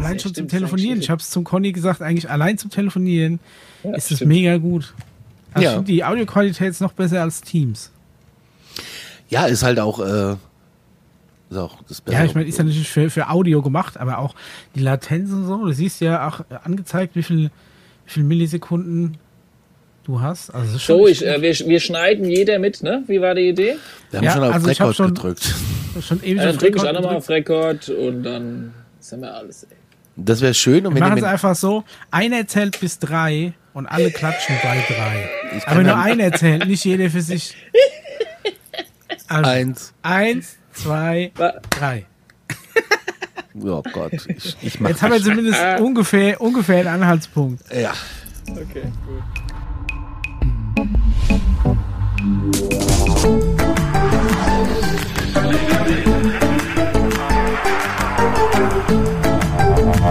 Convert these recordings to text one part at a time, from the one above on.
allein schon zum Telefonieren. Ich habe es zum Conny gesagt, eigentlich allein zum Telefonieren ja, ist es mega gut. Also ja. die Audioqualität ist noch besser als Teams. Ja, ist halt auch, äh, ist auch das Ja, ich meine, ist ja natürlich für, für Audio gemacht, aber auch die Latenz und so. Du siehst ja auch angezeigt, wie viel, wie viel Millisekunden du hast. Also so, ich, äh, wir, wir schneiden jeder mit, ne? Wie war die Idee? Wir haben ja, schon auf also Rekord schon, gedrückt. Schon ewig ja, dann drücke ich auch nochmal auf Rekord und dann sind wir alles, ey. Das wäre schön. Und wir machen es einfach so, einer zählt bis drei und alle klatschen bei drei. Aber nur einer zählt, nicht jeder für sich. Also, eins. Eins, zwei, drei. Oh Gott, ich, ich mach Jetzt haben wir zumindest ungefähr, ungefähr einen Anhaltspunkt. Ja. Okay, gut. Wir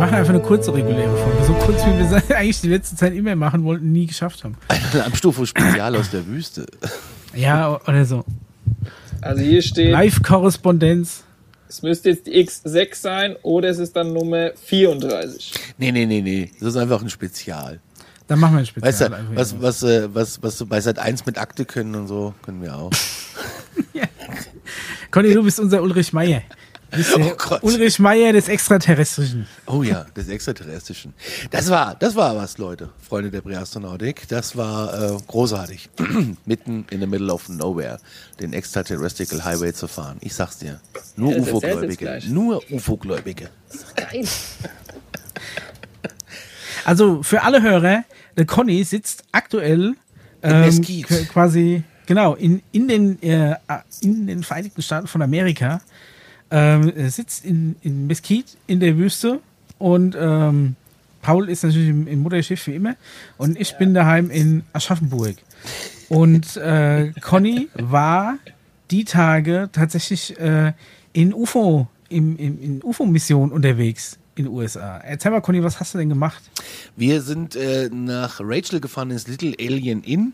machen einfach eine kurze reguläre Folge. So kurz, wie wir es eigentlich die letzte Zeit immer machen wollten, nie geschafft haben. Ein Abstufung-Spezial aus der Wüste. Ja, oder so. Also hier steht. Live-Korrespondenz. Es müsste jetzt die X6 sein oder es ist dann Nummer 34. Nee, nee, nee, nee. Das ist einfach ein Spezial. Dann machen wir ein Spezial. Weißt du, was, was, äh, was, was, was bei Sat 1 mit Akte können und so, können wir auch. ja. Conny, du bist unser Ulrich Meier. Oh Ulrich Meier des Extraterrestrischen. Oh ja, des Extraterrestrischen. Das war, das war was, Leute, Freunde der Präastronautik. Das war äh, großartig. Mitten in the middle of nowhere den Extraterrestrial Highway zu fahren. Ich sag's dir. Nur ja, UFO-Gläubige. Nur UFO-Gläubige. Geil. Also für alle Hörer, Conny sitzt aktuell ähm, quasi genau in, in, den, äh, in den Vereinigten Staaten von Amerika ähm, er sitzt in, in Mesquite in der Wüste und ähm, Paul ist natürlich im, im, Mutterschiff wie immer und ich bin daheim in Aschaffenburg. Und äh, Conny war die Tage tatsächlich äh, in UFO, im, im, in UFO-Mission unterwegs in den USA. Erzähl mal, Conny, was hast du denn gemacht? Wir sind äh, nach Rachel gefahren ins Little Alien Inn.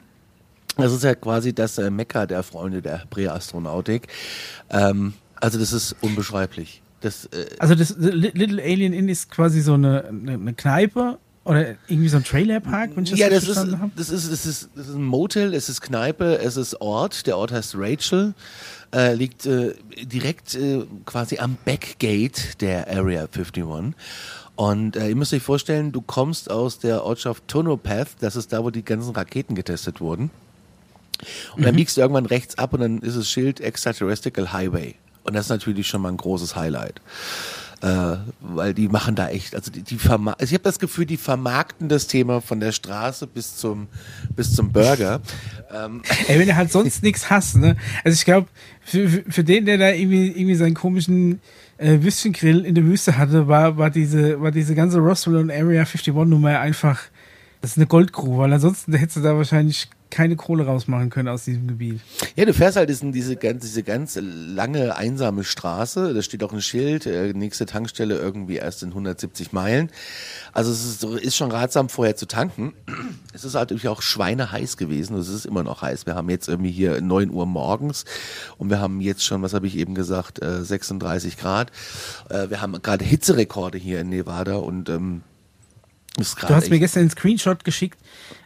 Das ist ja quasi das äh, Mekka der Freunde der Präastronautik. Ähm, also das ist unbeschreiblich. Das, äh also das Little Alien Inn ist quasi so eine, eine, eine Kneipe oder irgendwie so ein Trailerpark, wenn ich das ja, das ist, habe? das ist, das ist, das ist ein Motel, es ist Kneipe, es ist Ort. Der Ort heißt Rachel, äh, liegt äh, direkt äh, quasi am Backgate der Area 51. Und äh, ihr müsst euch vorstellen, du kommst aus der Ortschaft Tonopath, das ist da, wo die ganzen Raketen getestet wurden. Und mhm. dann biegst du irgendwann rechts ab und dann ist es Schild Extraterrestrial Highway. Und das ist natürlich schon mal ein großes Highlight. Äh, weil die machen da echt, also die, die also ich habe das Gefühl, die vermarkten das Thema von der Straße bis zum bis zum Burger. Ähm. Ey, wenn du halt sonst nichts hast, ne? Also ich glaube, für, für, für den, der da irgendwie irgendwie seinen komischen äh, Würstchengrill in der Wüste hatte, war war diese war diese ganze Roswell und Area 51 Nummer einfach das ist eine Goldgrube, weil ansonsten hättest du da wahrscheinlich keine Kohle rausmachen können aus diesem Gebiet. Ja, du fährst halt in diese, diese ganz lange, einsame Straße. Da steht auch ein Schild, äh, nächste Tankstelle irgendwie erst in 170 Meilen. Also es ist, ist schon ratsam, vorher zu tanken. Es ist natürlich auch schweineheiß gewesen. Es ist immer noch heiß. Wir haben jetzt irgendwie hier 9 Uhr morgens und wir haben jetzt schon, was habe ich eben gesagt, 36 äh, Grad. Äh, wir haben gerade Hitzerekorde hier in Nevada und ähm, du hast mir gestern einen Screenshot geschickt,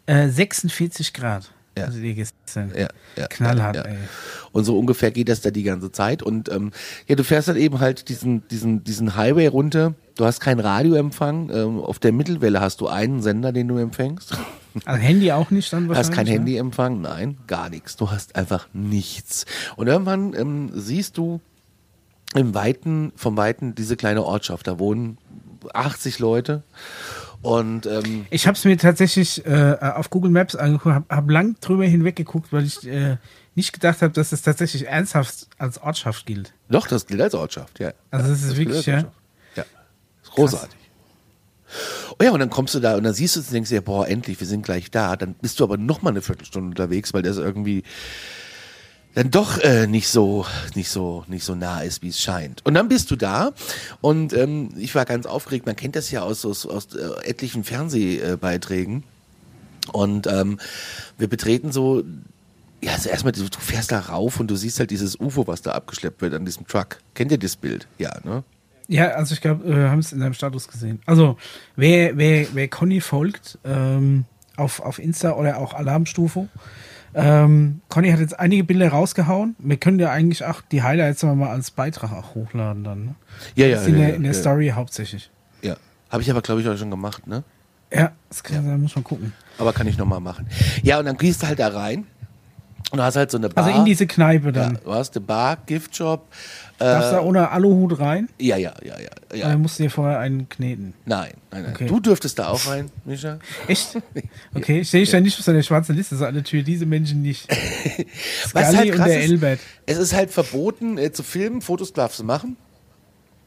äh, 46 Grad. Ja. Also die gestern. Ja, ja, Knallhart, ja, ja. ey. Und so ungefähr geht das da die ganze Zeit. Und ähm, ja, du fährst dann eben halt diesen, diesen, diesen Highway runter. Du hast keinen Radioempfang. Ähm, auf der Mittelwelle hast du einen Sender, den du empfängst. Also Handy auch nicht dann wahrscheinlich? Hast kein Handyempfang? Nein, gar nichts. Du hast einfach nichts. Und irgendwann ähm, siehst du im Weiten, vom Weiten diese kleine Ortschaft. Da wohnen 80 Leute. Und ähm, ich habe es mir tatsächlich äh, auf Google Maps angeguckt, habe hab lang drüber hinweg geguckt, weil ich äh, nicht gedacht habe, dass es tatsächlich ernsthaft als Ortschaft gilt. Doch, das gilt als Ortschaft, ja. Also das ist das wirklich, ja. Ja, ist großartig. Oh ja, und dann kommst du da und dann siehst du und denkst dir, boah, endlich, wir sind gleich da. Dann bist du aber noch mal eine Viertelstunde unterwegs, weil das irgendwie dann doch äh, nicht so nicht so nicht so nah ist, wie es scheint. Und dann bist du da und ähm, ich war ganz aufgeregt. Man kennt das ja aus aus, aus äh, etlichen Fernsehbeiträgen und ähm, wir betreten so Ja, also erstmal, du, du fährst da rauf und du siehst halt dieses UFO, was da abgeschleppt wird an diesem Truck. Kennt ihr das Bild? Ja, ne? Ja, also ich glaube, wir haben es in seinem Status gesehen. Also, wer, wer, wer Conny folgt, ähm, auf, auf Insta oder auch Alarmstufe, ähm, Conny hat jetzt einige Bilder rausgehauen. Wir können ja eigentlich auch die Highlights mal als Beitrag auch hochladen dann. Ne? Ja, ja. in ja, der, in der ja. Story hauptsächlich. Ja. Habe ich aber, glaube ich, auch schon gemacht, ne? Ja, das kann, ja. muss man gucken. Aber kann ich nochmal machen. Ja, und dann gehst du halt da rein und du hast halt so eine Bar. Also in diese Kneipe dann. Ja, du hast eine Bar, Giftshop. Darfst du da ohne Aluhut rein? Ja, ja, ja, ja. ja. Dann musst du dir vorher einen kneten. Nein, nein, nein. Okay. Du dürftest da auch rein, Micha. Echt? Okay, ich sehe ich da nicht auf seiner schwarzen Liste, so eine Tür, diese Menschen nicht. Was halt und krass der ist, Elbert. es ist halt verboten äh, zu filmen, Fotos darfst du machen.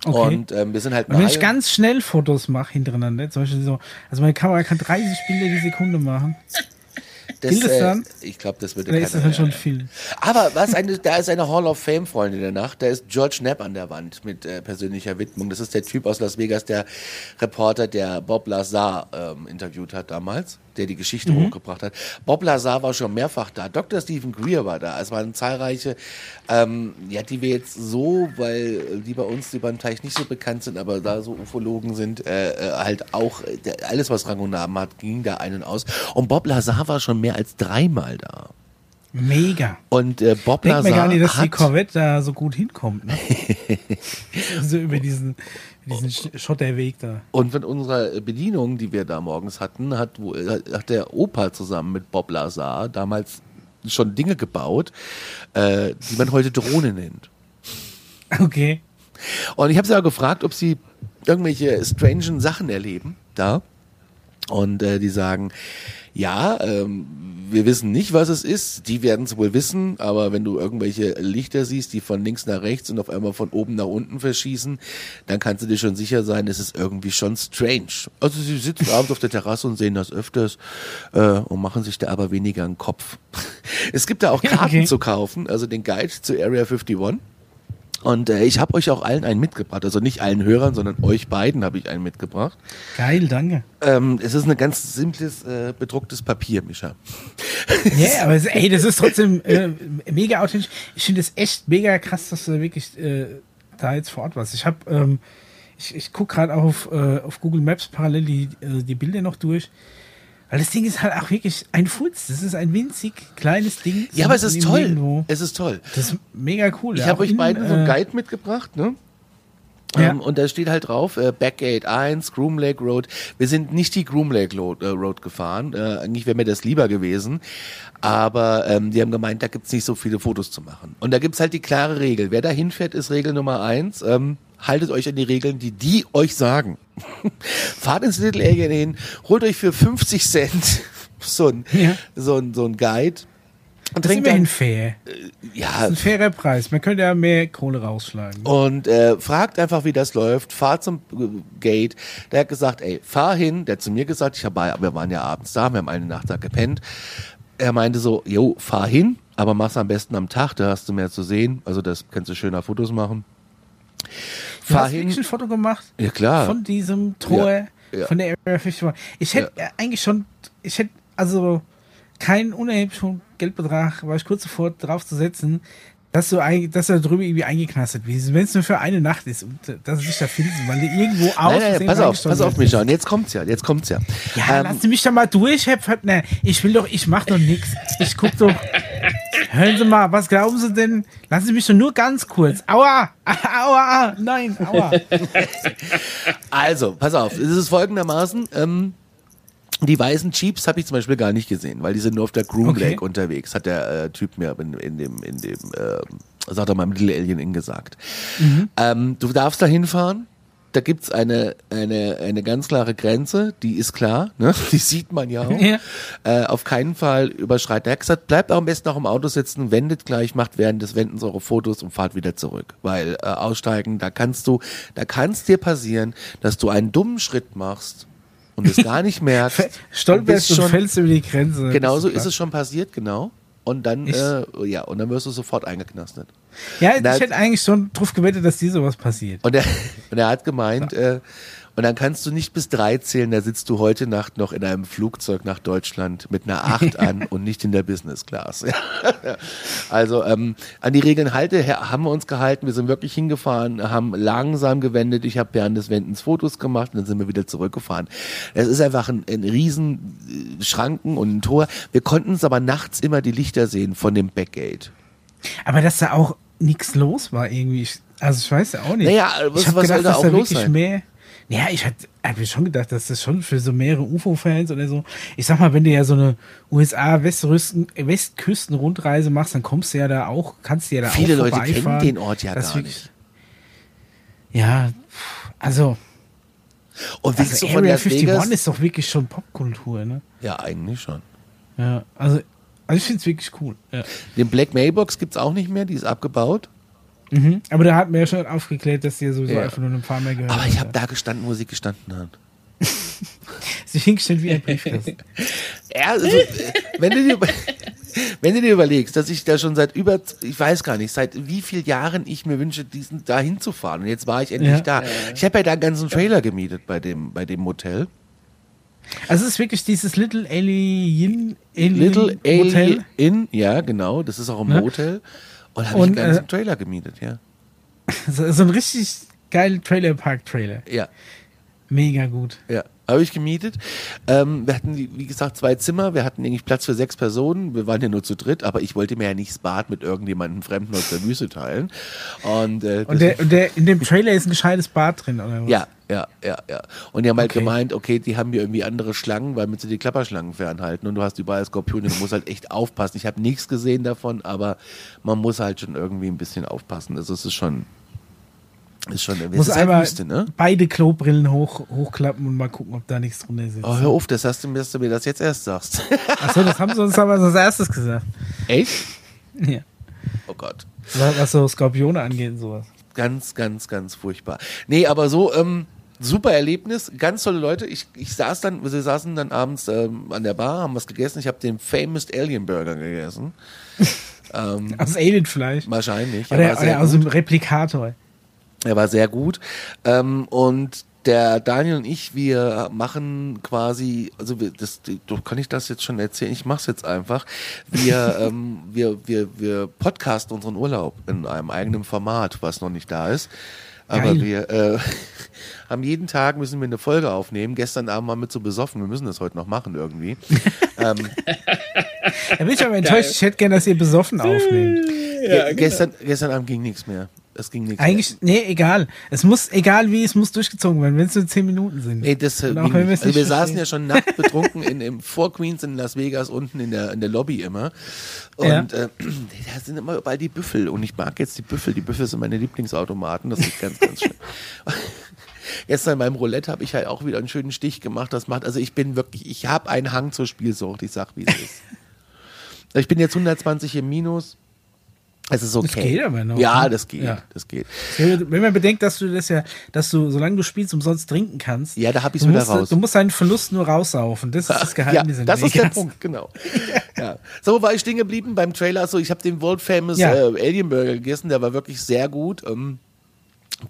Okay. Und ähm, wir sind halt Und wenn ich ganz schnell Fotos mache hintereinander, zum Beispiel so, also meine Kamera kann 30 Bilder die Sekunde machen. Das, äh? Ich glaube, das wird Oder ist das dann schon viel? Aber was eine, da ist eine Hall of Fame Freundin der Nacht. Da ist George Knapp an der Wand mit äh, persönlicher Widmung. Das ist der Typ aus Las Vegas, der Reporter, der Bob Lazar ähm, interviewt hat damals, der die Geschichte Mhm. hochgebracht hat. Bob Lazar war schon mehrfach da. Dr. Stephen Greer war da. Es waren zahlreiche, ähm, ja, die wir jetzt so, weil die bei uns über den Teich nicht so bekannt sind, aber da so Ufologen sind, äh, äh, halt auch äh, alles, was Rang und Namen hat, ging da einen aus. Und Bob Lazar war schon mehr als dreimal da. Mega. Und äh, Bob Denkt Lazar mir gar nicht, dass die Corvette da so gut hinkommt. Ne? so über diesen, diesen Sch- Schotterweg da. Und von unserer Bedienung, die wir da morgens hatten, hat, hat der Opa zusammen mit Bob Lazar damals schon Dinge gebaut, äh, die man heute Drohne nennt. Okay. Und ich habe sie auch gefragt, ob sie irgendwelche strangen Sachen erleben da. Und äh, die sagen, ja, ähm, wir wissen nicht, was es ist. Die werden es wohl wissen, aber wenn du irgendwelche Lichter siehst, die von links nach rechts und auf einmal von oben nach unten verschießen, dann kannst du dir schon sicher sein, es ist irgendwie schon strange. Also sie sitzen abends auf der Terrasse und sehen das öfters äh, und machen sich da aber weniger einen Kopf. Es gibt da auch Karten Okay. zu kaufen, also den Guide zu Area 51. Und äh, ich habe euch auch allen einen mitgebracht. Also nicht allen Hörern, sondern euch beiden habe ich einen mitgebracht. Geil, danke. Ähm, es ist ein ganz simples, äh, bedrucktes Papier, Mischa. Ja, aber es, ey, das ist trotzdem äh, mega authentisch. Ich finde es echt mega krass, dass du wirklich äh, da jetzt vor Ort warst. Ich habe, ähm, ich, ich gucke gerade auch auf, äh, auf Google Maps parallel die, äh, die Bilder noch durch. Weil das Ding ist halt auch wirklich ein Furz. Das ist ein winzig kleines Ding. Ja, aber es ist toll. Nirgendwo. Es ist toll. Das ist mega cool. Ich ja. habe euch beiden so einen äh, Guide mitgebracht, ne? Ja. Ähm, und da steht halt drauf, äh, Backgate 1, Groom Lake Road. Wir sind nicht die Groom Lake Road, äh, Road gefahren. Äh, eigentlich wäre mir das lieber gewesen. Aber ähm, die haben gemeint, da gibt's nicht so viele Fotos zu machen. Und da gibt's halt die klare Regel. Wer da hinfährt, ist Regel Nummer eins. Ähm, haltet euch an die Regeln, die die euch sagen. Fahrt ins Little Alien hin, holt euch für 50 Cent so ein, Ja. so ein, so ein Guide. Und Das ist immerhin dann, fair. ja, Das ist ein fairer Preis. Man könnte ja mehr Kohle rausschlagen. und äh, fragt einfach, wie das läuft. Fahrt zum äh, Gate. Der hat gesagt, ey, fahr hin. Der hat zu mir gesagt, ich hab, wir waren ja abends da, wir haben eine Nacht da gepennt. Er meinte so, jo, fahr hin, aber mach's am besten am Tag, da hast du mehr zu sehen. Also das kannst du schöner Fotos machen. Du Fahr hast hin. ein Foto gemacht Ja klar. von diesem Tor, Ja, ja. von der Area 51. Ich hätte äh, eigentlich schon, ich hätte also keinen unerheblichen Geldbetrag, war ich kurz davor drauf zu setzen, dass du, dass da drüber irgendwie eingeknastet bist. Wenn es nur für eine Nacht ist und äh, dass sie sich da finden, weil die irgendwo aus. Nein, nein, pass auf, pass auf. Micha. Und jetzt kommt's ja, jetzt kommt's ja. Ja, Ähm, Sie mich doch mal durch, Herr Pförtner. Ich will doch, ich mach doch nichts. Ich guck doch. Hören Sie mal, was glauben Sie denn? Lassen Sie mich doch nur ganz kurz. Aua! Aua! Nein, aua! Also, pass auf, es ist folgendermaßen, ähm, die weißen Jeeps habe ich zum Beispiel gar nicht gesehen, weil die sind nur auf der Groom Okay. Lake unterwegs, hat der äh, Typ mir in, in dem, in dem, ähm, sagt er mal, Little Alien Inn gesagt. Ähm, du darfst da hinfahren, da gibt's eine, eine, eine ganz klare Grenze, die ist klar, ne? die sieht man ja auch. Ja. Äh, auf keinen Fall überschreiten. Er hat gesagt, bleibt auch am besten noch im Auto sitzen, wendet gleich, macht während des Wendens eure Fotos und fahrt wieder zurück. Weil äh, aussteigen, da kannst du, da kann es dir passieren, dass du einen dummen Schritt machst und es gar nicht merkst. Stolperst und schon- fällst über die Grenze. Genauso Das ist es schon passiert, genau. Und dann, Ich- äh, ja, und dann wirst du sofort eingeknastet. Ja, ich hätte eigentlich schon drauf gewettet, dass dir sowas passiert. Und er, und er hat gemeint, äh, Und dann kannst du nicht bis drei zählen, da sitzt du heute Nacht noch in einem Flugzeug nach Deutschland mit einer Acht an und nicht in der Business Class. also ähm, an die Regeln halte haben wir uns gehalten. Wir sind wirklich hingefahren, haben langsam gewendet. Ich habe während des Wendens Fotos gemacht und dann sind wir wieder zurückgefahren. Es ist einfach ein, ein riesen äh, Schranken und ein Tor. Wir konnten es aber nachts immer die Lichter sehen von dem Backgate. Aber dass da auch nichts los war irgendwie. Also ich weiß ja auch nicht. Naja, was, ich habe was gedacht, da dass auch da los wirklich sein? mehr. Ja, ich hatte hab mir schon gedacht, dass das schon für so mehrere UFO-Fans oder so. Ich sag mal, wenn du ja so eine USA-Westküsten-Rundreise machst, dann kommst du ja da auch, kannst du ja da Viele auch Leute kennen den Ort ja Das gar wirklich- nicht. Ja, also, Und willst also du von Area Las 51 Vegas? ist doch wirklich schon Popkultur, ne? Ja, eigentlich schon. Ja, also, also ich find's wirklich cool. Ja. Den Black Mailbox gibt's auch nicht mehr, die ist abgebaut. Mhm. Aber da hat mir ja schon aufgeklärt, dass die ja sowieso Ja. einfach nur einem Farmer gehört. Aber ich habe da gestanden, wo sie gestanden hat. Sie hingestellt wie ein Briefkasten. Ja, also, wenn, du dir, wenn du dir überlegst, dass ich da schon seit über, ich weiß gar nicht, seit wie vielen Jahren ich mir wünsche, diesen da hinzufahren. Und jetzt war ich endlich Ja. da. Ich habe ja da einen ganzen Trailer gemietet bei dem, bei dem Hotel. Also es ist wirklich dieses Little Alien, Alien Little Hotel. Alien Inn, ja, genau. Das ist auch ein Ne? Motel. Und habe ich einen ganzen äh, Trailer gemietet, ja. So, so ein richtig geiler Trailer-Park-Trailer. Ja, Mega gut. ja. Habe ich gemietet. Ähm, wir hatten, wie gesagt, zwei Zimmer. Wir hatten eigentlich Platz für sechs Personen. Wir waren ja nur zu dritt, aber ich wollte mir ja nicht das Bad mit irgendjemandem Fremden aus der Wüste teilen. Und, äh, Und, der, und der, in dem Trailer ist ein gescheites Bad drin, oder was? Ja, ja, ja, ja. Und die haben halt Okay. gemeint, okay, die haben hier irgendwie andere Schlangen, weil mit sie die Klapperschlangen fernhalten und du hast überall Skorpione, du musst halt echt aufpassen. Ich habe nichts gesehen davon, aber man muss halt schon irgendwie ein bisschen aufpassen. Also es ist schon, ist schon, es Muss ist halt einmal Wüste, ne? beide Klobrillen hoch, hochklappen und mal gucken, ob da nichts drunter sitzt. Oh, hör auf, das hast du, dass du mir das jetzt erst sagst. Achso, das haben sie uns aber als erstes gesagt. Echt? Ja. Oh Gott. Was was so Skorpione angeht und sowas. Ganz, ganz, ganz furchtbar. Nee, aber so, ähm, super Erlebnis, ganz tolle Leute. Ich, ich saß dann, wir saßen dann abends ähm, an der Bar, haben was gegessen. Ich habe den Famous Alien Burger gegessen. ähm, Aus Alienfleisch. wahrscheinlich. Er Oder, oder aus dem Replikator. Er war sehr gut. Ähm, und der Daniel und ich, wir machen quasi, also wir, das, kann ich das jetzt schon erzählen? Ich mach's jetzt einfach. Wir, ähm, wir, wir, wir podcasten unseren Urlaub in einem eigenen Format, was noch nicht da ist. Aber Geil. wir äh, haben jeden Tag müssen wir eine Folge aufnehmen. Gestern Abend waren wir zu besoffen. Wir müssen das heute noch machen irgendwie. ähm, Da bin ich aber enttäuscht. Ich hätte gern, dass ihr besoffen aufnehmt. Ja, ge- gestern, gestern Abend ging nichts mehr. Es ging nichts Eigentlich, nee, egal. Es muss, egal wie, es muss durchgezogen werden, wenn es nur 10 Minuten sind. Nee, das äh, auch wir es Also wir saßen ja schon nackt betrunken in, im, vor Queens in Las Vegas unten in der, in der Lobby immer. Und äh, da sind immer überall die Büffel. Und ich mag jetzt die Büffel. Die Büffel sind meine Lieblingsautomaten. Das ist ganz, ganz schön. Gestern beim Roulette habe ich halt auch wieder einen schönen Stich gemacht. Das macht, also ich bin wirklich, ich habe einen Hang zur Spielsucht. Ich sag, wie es ist. Ich bin jetzt 120 im Minus. Es ist okay. geht aber noch, Ja, ne? das geht. Ja. Das geht. Wenn man bedenkt, dass du das ja, dass du, solange du spielst, umsonst trinken kannst. Ja, da hab ich's du wieder musst, raus. Du musst deinen Verlust nur raussaufen. Das ist das Geheimnis. Ja, das ist der. Punkt, genau. ja. So war ich stehen geblieben beim Trailer. So, ich habe den World Famous Ja. äh, Alien Burger gegessen, der war wirklich sehr gut. Ähm,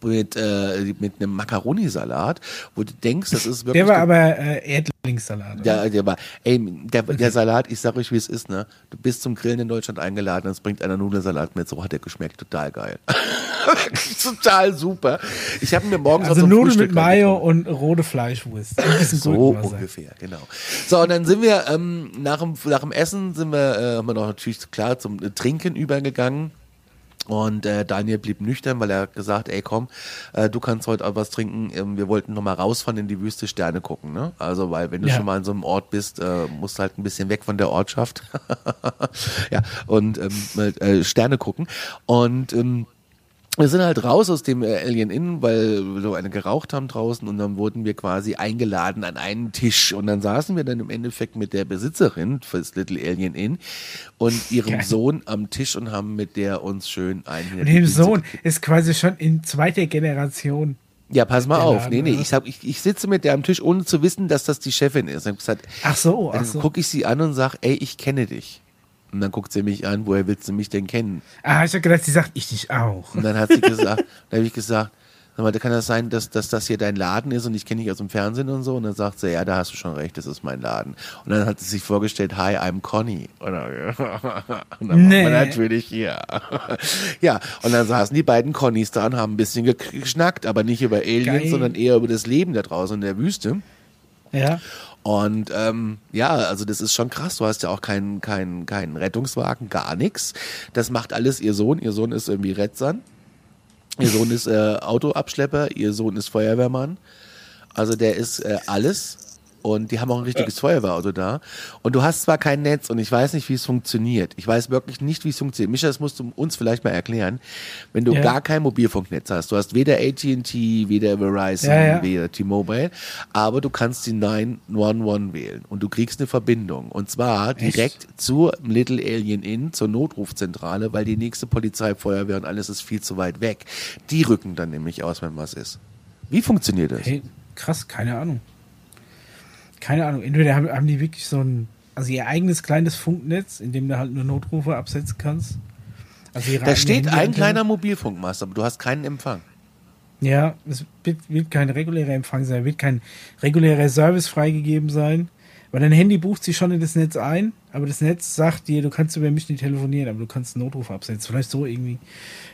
mit, äh, mit einem Macaroni-Salat, wo du denkst, das ist wirklich. Der war aber äh, Erdlingssalat. oder? der, der war, ey, der, der Salat, ich sag euch, wie es ist, ne? Du bist zum Grillen in Deutschland eingeladen, es bringt einer Nudelsalat mit, so hat der geschmeckt, total geil. Total super. Ich habe mir morgens Also Nudeln Frühstück mit Mayo und rote Fleischwurst. So ungefähr, genau. So, und dann sind wir ähm, nach, dem, nach dem Essen sind wir, äh, haben wir noch natürlich klar zum Trinken übergegangen. Und äh, Daniel blieb nüchtern, weil er hat gesagt, ey komm, äh, du kannst heute auch was trinken. Ähm, wir wollten nochmal rausfahren in die Wüste Sterne gucken, ne? Also weil wenn du Ja. schon mal an so einem Ort bist, äh, musst du halt ein bisschen weg von der Ortschaft. ja, und ähm, äh, Sterne gucken. Und ähm, wir sind halt raus aus dem äh, Alien Inn, weil wir so eine geraucht haben draußen und dann wurden wir quasi eingeladen an einen Tisch und dann saßen wir dann im Endeffekt mit der Besitzerin fürs Little Alien Inn und ihrem Geil. Sohn am Tisch und haben mit der uns schön einen Und dem Sohn ist quasi schon in zweiter Generation. Ja, pass mal auf. Laden, Nee, nee, ich, sag, ich, ich sitze mit der am Tisch, ohne zu wissen, dass das die Chefin ist. Hab ich gesagt, Ach so, ach dann so. gucke ich sie an und sag, ey, ich kenne dich. Und dann guckt sie mich an, woher willst du mich denn kennen? Ah, ich hab gedacht, sie sagt, ich dich auch. Und dann hat sie gesagt, dann habe ich gesagt, Aber kann das sein, dass, dass das hier dein Laden ist und ich kenne dich aus dem Fernsehen und so? Und dann sagt sie, ja, da hast du schon recht, das ist mein Laden. Und dann hat sie sich vorgestellt, hi, I'm Conny. Und dann, und dann nee. war natürlich hier. ja, und dann saßen die beiden Connys da und haben ein bisschen geschnackt, aber nicht über Aliens, Geil. sondern eher über das Leben da draußen in der Wüste. Ja. Und ähm, ja, also das ist schon krass. Du hast ja auch keinen keinen keinen Rettungswagen, gar nichts. Das macht alles ihr Sohn. Ihr Sohn ist irgendwie Retzern. Ihr Sohn ist äh, Autoabschlepper, ihr Sohn ist Feuerwehrmann. Also der ist äh, alles. Und die haben auch ein richtiges ja. Feuerwehrauto da. Und du hast zwar kein Netz und ich weiß nicht, wie es funktioniert. Ich weiß wirklich nicht, wie es funktioniert. Micha, das musst du uns vielleicht mal erklären. Wenn du ja. gar kein Mobilfunknetz hast, du hast weder AT&T, weder Verizon, ja, weder T-Mobile, aber du kannst die 911 wählen und du kriegst eine Verbindung. Und zwar direkt Echt? zur Little Alien Inn, zur Notrufzentrale, weil die nächste Polizei, Feuerwehr und alles ist viel zu weit weg. Die rücken dann nämlich aus, wenn was ist. Wie funktioniert das? Hey, krass, keine Ahnung keine Ahnung, entweder haben, haben die wirklich so ein, also ihr eigenes kleines Funknetz, in dem du halt nur Notrufe absetzen kannst. Also da steht ein kleiner Mobilfunkmast, aber du hast keinen Empfang. Ja, es wird, wird kein regulärer Empfang sein, wird kein regulärer Service freigegeben sein. Weil dein Handy bucht sich schon in das Netz ein, aber das Netz sagt dir, du kannst über mich nicht telefonieren, aber du kannst einen Notruf absetzen. Vielleicht so irgendwie.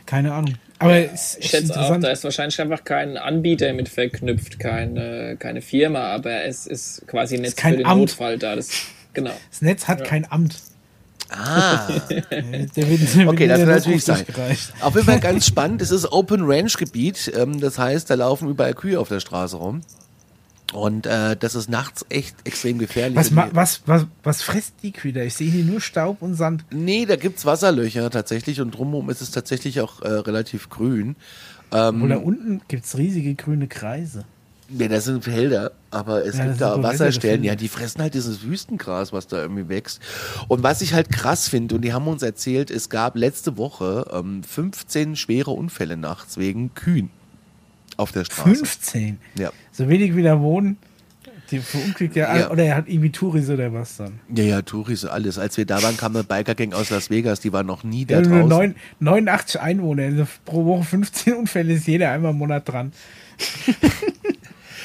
Keine Ahnung. Aber ja, ich schätze auch, da ist wahrscheinlich einfach kein Anbieter mit verknüpft, keine, keine Firma, aber es ist quasi ein Netz für den Amt. Notfall da. Das, genau. das Netz hat ja. kein Amt. Ah. okay, das kann natürlich sein. Auf jeden Fall ganz spannend. Es ist Open Range Gebiet. Ähm, das heißt, da laufen überall Kühe auf der Straße rum. Und äh, das ist nachts echt extrem gefährlich. Was, was, was, was frisst die Kühe? Ich sehe hier nur Staub und Sand. Nee, da gibt's Wasserlöcher tatsächlich und drumherum ist es tatsächlich auch äh, relativ grün. Ähm, und da unten gibt's riesige grüne Kreise. Nee, das sind Felder, aber es ja, gibt da Wasserstellen, ja, die fressen halt dieses Wüstengras, was da irgendwie wächst. Und was ich halt krass finde, und die haben uns erzählt, es gab letzte Woche ähm, 15 schwere Unfälle nachts wegen Kühen auf der Straße. 15? Ja. So wenig wie da wohnen. Die verunglückt ja, ja. Oder er hat irgendwie Touris oder was dann? Ja, ja, Touris, alles. Als wir da waren, kam eine Biker-Gang aus Las Vegas, die war noch nie da ja, draußen. 9, 89 Einwohner, also pro Woche 15 Unfälle ist jeder einmal im Monat dran.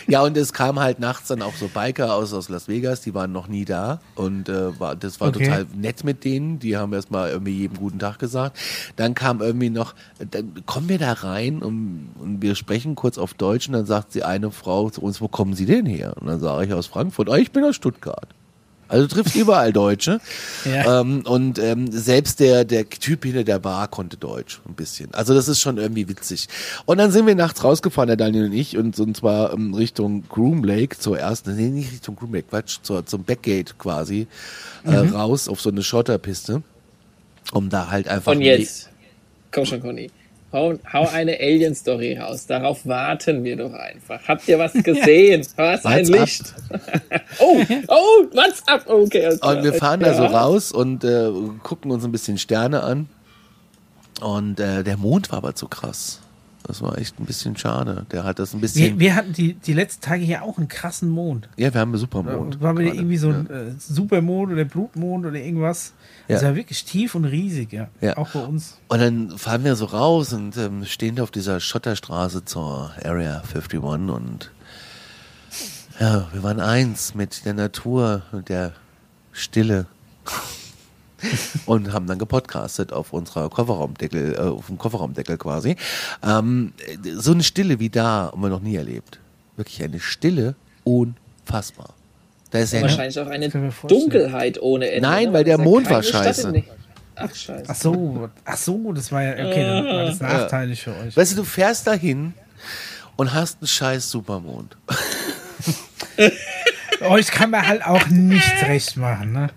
Ja, und es kam halt nachts dann auch so Biker aus, aus Las Vegas, die waren noch nie da. Und äh, war, das war okay. total nett mit denen. Die haben erstmal irgendwie jedem guten Tag gesagt. Dann kam irgendwie noch, dann kommen wir da rein und, und wir sprechen kurz auf Deutsch und dann sagt sie eine Frau zu uns, wo kommen Sie denn her? Und dann sage ich aus Frankfurt, oh, ich bin aus Stuttgart. Also du triffst überall Deutsche. Ja. Ähm, und ähm, selbst der, der Typ hinter der Bar konnte Deutsch ein bisschen. Also das ist schon irgendwie witzig. Und dann sind wir nachts rausgefahren, der Daniel und ich, und, und zwar ähm, Richtung Groom Lake zur ersten, nee, nicht Richtung Groom Lake, Quatsch, zur, zum Backgate quasi, äh, mhm. raus auf so eine Schotterpiste. Um da halt einfach. Und jetzt. Komm schon, Conny. Hau, hau eine Alien-Story raus. Darauf warten wir doch einfach. Habt ihr was gesehen? Was ein Licht? oh, oh, what's up? Okay. Und wir fahren ja. da so raus und äh, gucken uns ein bisschen Sterne an. Und äh, der Mond war aber zu krass. Das war echt ein bisschen schade. Der hat das ein bisschen. Wir, wir, hatten die, die letzten Tage hier auch einen krassen Mond. Ja, wir haben einen Supermond. War wieder irgendwie so ein ja. äh, Supermond oder Blutmond oder irgendwas. Ja. Das war wirklich tief und riesig, ja. ja. Auch bei uns. Und dann fahren wir so raus und ähm, stehen auf dieser Schotterstraße zur Area 51 und ja, wir waren eins mit der Natur, mit der Stille und haben dann gepodcastet auf unserer Kofferraumdeckel, äh, auf dem Kofferraumdeckel quasi. Ähm, so eine Stille wie da haben wir noch nie erlebt. Wirklich eine Stille, unfassbar. Da ist ja wahrscheinlich auch eine Dunkelheit ohne Ende. Nein, ne? weil der Mond war scheiße. Ach, scheiße. Ach so, ach so, das war ja, okay, dann war das nachteilig ja. für euch. Weißt du, du fährst dahin und hast einen scheiß Supermond. euch kann man halt auch nichts recht machen, ne?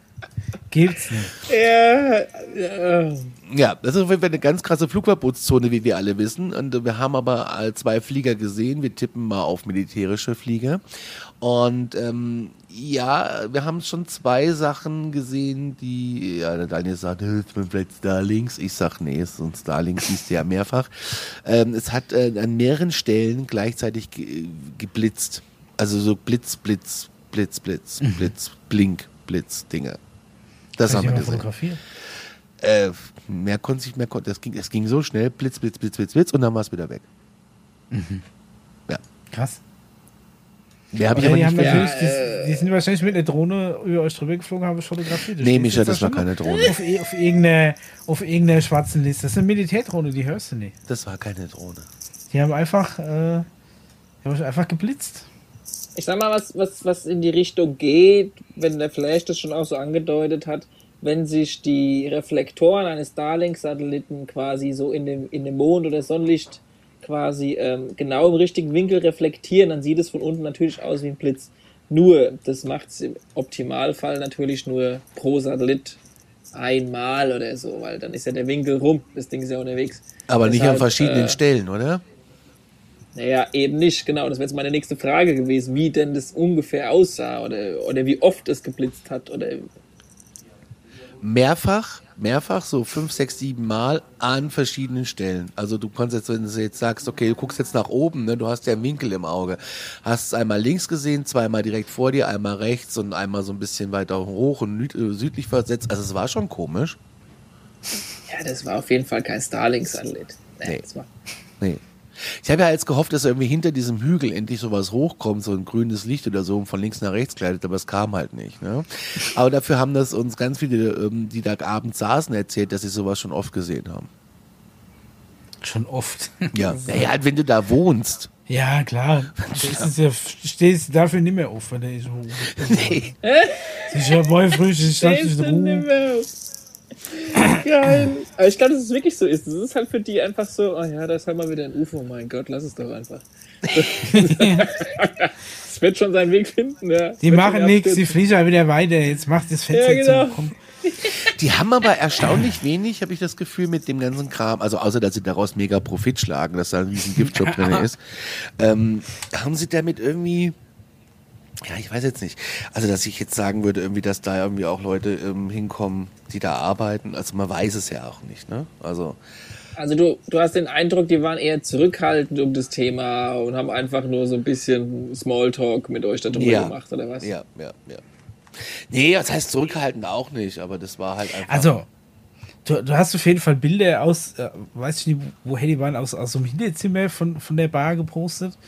Gibt's nicht. Ja, ja. ja, das ist auf jeden Fall eine ganz krasse Flugverbotszone, wie wir alle wissen. Und wir haben aber zwei Flieger gesehen. Wir tippen mal auf militärische Flieger. Und ähm, ja, wir haben schon zwei Sachen gesehen, die, ja, der Daniel sagt, es sind vielleicht Starlinks. Ich sag, nee, es sind Starlinks, siehst du ja mehrfach. Ähm, es hat äh, an mehreren Stellen gleichzeitig ge geblitzt. Also so Blitz, Blitz, Blitz, Blitz, mhm. Blitz, Blink, Blitz, Dinge. Das haben wir gesehen. Äh, mehr konnte ich, mehr konnte, es ging, es ging so schnell, Blitz, Blitz, Blitz, Blitz, Blitz und dann war es wieder weg. Mhm. Ja. Krass. Ja, hab ich aber die, nicht haben natürlich, die, die, sind wahrscheinlich mit einer Drohne über euch drüber geflogen, haben fotografiert. Nee, Micha, das war keine Drohne. Auf, auf, irgendeiner, auf irgendeiner schwarzen Liste. Das ist eine Militärdrohne, die hörst du nicht. Das war keine Drohne. Die haben einfach, äh, die haben einfach geblitzt. Ich sag mal, was, was, was in die Richtung geht, wenn der Flash das schon auch so angedeutet hat, wenn sich die Reflektoren eines Starlink-Satelliten quasi so in dem, in dem Mond oder Sonnenlicht quasi ähm, genau im richtigen Winkel reflektieren, dann sieht es von unten natürlich aus wie ein Blitz. Nur, das macht es im Optimalfall natürlich nur pro Satellit einmal oder so, weil dann ist ja der Winkel rum, das Ding ist ja unterwegs. Aber Deshalb, nicht an verschiedenen äh, Stellen, oder? Naja, eben nicht, genau. Das wäre jetzt meine nächste Frage gewesen, wie denn das ungefähr aussah oder, oder wie oft es geblitzt hat oder mehrfach, mehrfach, so fünf, sechs, sieben Mal an verschiedenen Stellen. Also du kannst jetzt, wenn du jetzt sagst, okay, du guckst jetzt nach oben, ne, du hast ja einen Winkel im Auge, hast es einmal links gesehen, zweimal direkt vor dir, einmal rechts und einmal so ein bisschen weiter hoch und äh, südlich versetzt. Also es war schon komisch. Ja, das war auf jeden Fall kein Starlink-Satellit. Nee, nee. nee. Ich habe ja jetzt gehofft, dass irgendwie hinter diesem Hügel endlich sowas hochkommt, so ein grünes Licht oder so, und von links nach rechts gleitet, aber es kam halt nicht. Ne? Aber dafür haben das uns ganz viele, ähm, die da abends saßen, erzählt, dass sie sowas schon oft gesehen haben. Schon oft. Ja, naja, halt, wenn du da wohnst. Ja, klar. Stehst ja, stehst dafür nicht mehr auf, wenn der ist hoch. Nee. Sicher, boy, frisch, ich stand nicht Ruhe. Geil. Aber ich glaube, dass es wirklich so ist. Es ist halt für die einfach so, oh ja, da ist halt mal wieder ein UFO. Mein Gott, lass es doch einfach. Es wird schon seinen Weg finden, ja. Die machen nichts, die fliegen halt wieder weiter. Jetzt macht das Fenster ja, genau. zum Die haben aber erstaunlich wenig, habe ich das Gefühl, mit dem ganzen Kram, also außer dass sie daraus mega Profit schlagen, dass da ein riesen Giftjob drin ist, ähm, haben sie damit irgendwie ja, ich weiß jetzt nicht. Also, dass ich jetzt sagen würde, irgendwie, dass da irgendwie auch Leute ähm, hinkommen, die da arbeiten. Also, man weiß es ja auch nicht, ne? Also. Also du, du hast den Eindruck, die waren eher zurückhaltend um das Thema und haben einfach nur so ein bisschen Smalltalk mit euch darüber ja. gemacht, oder was? Ja, ja, ja. Nee, das heißt zurückhaltend auch nicht, aber das war halt einfach. Also, du, du hast auf jeden Fall Bilder aus, äh, weiß ich nicht, woher die waren, aus, aus so einem Hinterzimmer von, von der Bar gepostet,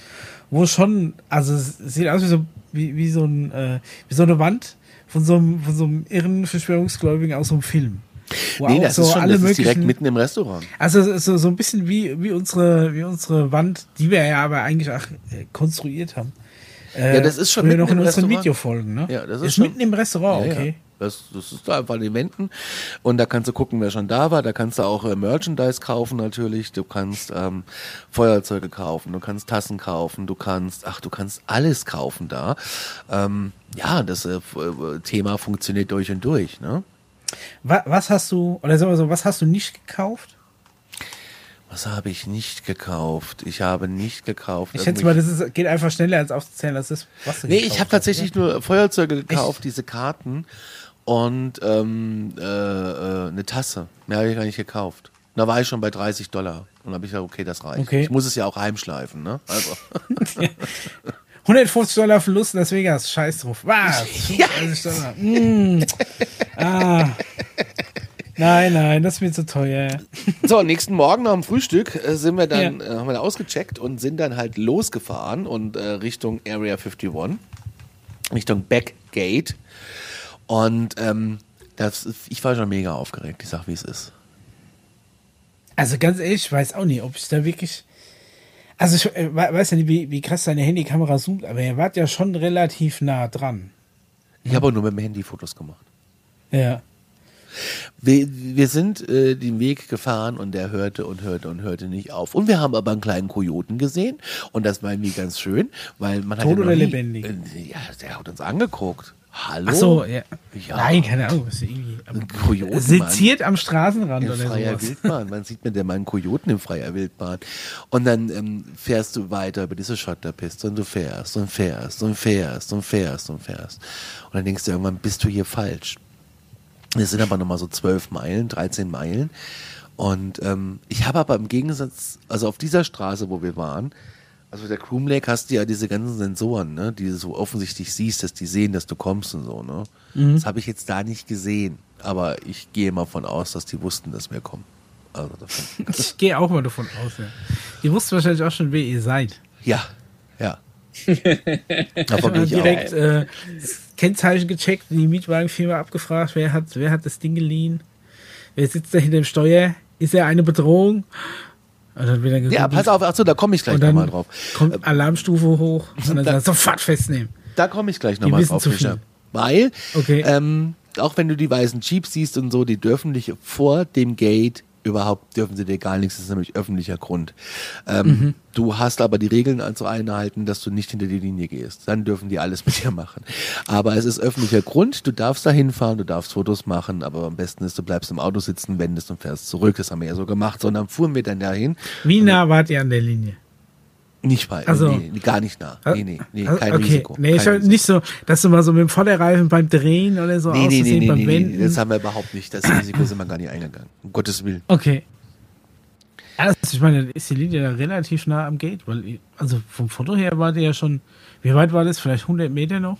wo schon, also es sieht aus wie so wie, wie so ein, äh, wie so eine Wand von so einem, von so einem irren Verschwörungsgläubigen aus so einem Film. Wo nee, das so ist schon das ist direkt mitten im Restaurant. Also so, so ein bisschen wie, wie, unsere, wie unsere Wand, die wir ja aber eigentlich auch äh, konstruiert haben. Äh, ja, das ist schon mitten noch in unseren Videofolgen, ne? Ja, das ist, ist schon, mitten im Restaurant, ja, okay. Ja. Das, das ist da einfach an den Wänden. Und da kannst du gucken, wer schon da war. Da kannst du auch äh, Merchandise kaufen natürlich. Du kannst ähm, Feuerzeuge kaufen, du kannst Tassen kaufen, du kannst, ach, du kannst alles kaufen da. Ähm, ja, das äh, äh Thema funktioniert durch und durch. Ne? Was, hast du, oder sagen wir so, was hast du nicht gekauft? Was habe ich nicht gekauft? Ich habe nicht gekauft. Ich schätze mal, das ist, geht einfach schneller als aufzuzählen, das, was du Nee, ich habe tatsächlich oder? nur Feuerzeuge gekauft, Echt? diese Karten und ähm, äh, äh, eine Tasse. Mehr habe ich gar nicht gekauft. Da war ich schon bei 30 Dollar. Und habe ich gesagt, okay, das reicht. Okay. Ich muss es ja auch heimschleifen, ne? Also. 150 Dollar Verlust in Las Vegas, scheiß drauf. Was? Ja. Dollar. Mm. Ah. Nein, nein, das ist mir zu teuer. So, nächsten Morgen nach dem Frühstück äh, sind wir dann, ja. äh, haben wir ausgecheckt und sind dann halt losgefahren und äh, Richtung Area 51, Richtung Backgate. Und ähm, das, ich war schon mega aufgeregt, ich sag, wie es ist. Also ganz ehrlich, ich weiß auch nicht, ob ich da wirklich. Also ich äh, weiß ja nicht, wie, wie krass deine Handykamera zoomt, aber ihr wart ja schon relativ nah dran. Ich habe nur mit dem Handy Fotos gemacht. Ja. Wir, wir sind äh, den Weg gefahren und der hörte und hörte und hörte nicht auf. Und wir haben aber einen kleinen Kojoten gesehen und das war irgendwie ganz schön, weil man hat. Tot oder lebendig? Äh, ja, der hat uns angeguckt. Hallo? Ach so, ja. ja. Nein, keine Ahnung. Was irgendwie, Kojoten, seziert am Straßenrand in oder freier sowas. Wildbahn. Man sieht mit der mal einen Kojoten in freier Wildbahn. Und dann ähm, fährst du weiter über diese Schotterpiste und du fährst und fährst und fährst und fährst und fährst. Und dann denkst du irgendwann, bist du hier falsch. Es sind aber nochmal so zwölf Meilen, 13 Meilen. Und ähm, ich habe aber im Gegensatz, also auf dieser Straße, wo wir waren, also der Groom Lake hast du ja diese ganzen Sensoren, ne, die du so offensichtlich siehst, dass die sehen, dass du kommst und so, ne? Mhm. Das habe ich jetzt da nicht gesehen, aber ich gehe mal von aus, dass die wussten, dass wir kommen. Also ich gehe auch mal davon aus. Ja. Ihr wusst wahrscheinlich auch schon, wer ihr seid. Ja, ja. Davon gehe ich direkt äh, Kennzeichen gecheckt, die Mietwagenfirma abgefragt, wer hat, wer hat das Ding geliehen, wer sitzt da hinter dem Steuer, ist er eine Bedrohung? Ja, pass auf, achso, da komme ich gleich nochmal drauf. Kommt äh, Alarmstufe hoch und dann da, sofort festnehmen. Da komme ich gleich nochmal drauf, Fischer. Weil, okay. ähm, auch wenn du die weißen Jeeps siehst und so, die dürfen dich vor dem Gate überhaupt dürfen sie dir gar nichts, das ist nämlich öffentlicher Grund. Ähm, mhm. Du hast aber die Regeln zu einhalten, dass du nicht hinter die Linie gehst. Dann dürfen die alles mit dir machen. Aber es ist öffentlicher Grund, du darfst da hinfahren, du darfst Fotos machen, aber am besten ist, du bleibst im Auto sitzen, wendest und fährst zurück. Das haben wir ja so gemacht, sondern fuhren wir dann dahin. Wie nah wart ihr an der Linie? Nicht weit, also, nee, gar nicht nah. Nee, nee, nee, kein okay. Risiko. Nee, kein Risiko. nicht so, dass du mal so mit dem Vorderreifen beim Drehen oder so nee, nee, nee, nee, nee, nee, das haben wir überhaupt nicht. Das Risiko sind wir gar nicht eingegangen. Um Gottes Willen. Okay. Also, ich meine, ist die Linie da relativ nah am Gate, weil, also vom Foto her war die ja schon, wie weit war das? Vielleicht 100 Meter noch?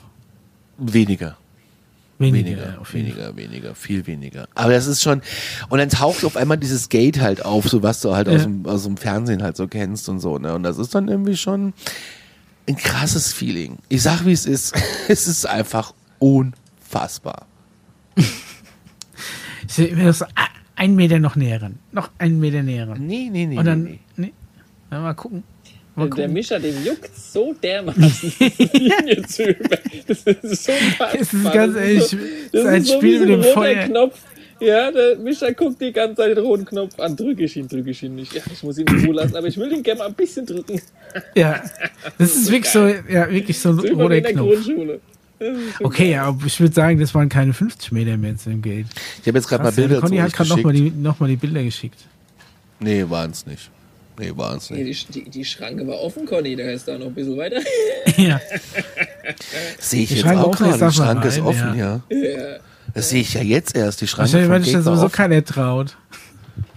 Weniger. Weniger, weniger, weniger, weniger, viel weniger. Aber das ist schon, und dann taucht auf einmal dieses Gate halt auf, so was du halt ja. aus, dem, aus dem Fernsehen halt so kennst und so, ne? Und das ist dann irgendwie schon ein krasses Feeling. Ich sag, wie es ist. es ist einfach unfassbar. ich sehe mir das einen Meter noch näher ran. Noch einen Meter näher ran. Nee, nee, nee. Und dann, nee. nee. Mal gucken. Mal der Mischer, dem juckt so dermaßen. Das ist so Das ist ganz ehrlich, das ist ein so Spiel mit dem Feuer. Knopf. Ja, der Mischer guckt die ganze Zeit den roten Knopf an. Drücke ich ihn, drücke ich ihn nicht. Ja, ich muss ihn zulassen, aber ich will ihn gerne mal ein bisschen drücken. Ja, das ist wirklich so, ja, wirklich so ein so roter Knopf. Grundschule. Okay, ja, aber ich würde sagen, das waren keine 50 Meter mehr zu dem Gate. Ich habe jetzt gerade mal Bilder ja, Conny hat gerade nochmal die, noch die Bilder geschickt. Nee, waren es nicht. Nee, war es nicht. Die, die, die, Schranke war offen, Conny, da ist da noch ein bisschen weiter. ja. Sehe ich die jetzt Schranke auch gerade, die Schranke ist offen, ja. ja. Das sehe ich ja jetzt erst, die Schranke Wahrscheinlich, weil sich da sowieso keiner traut,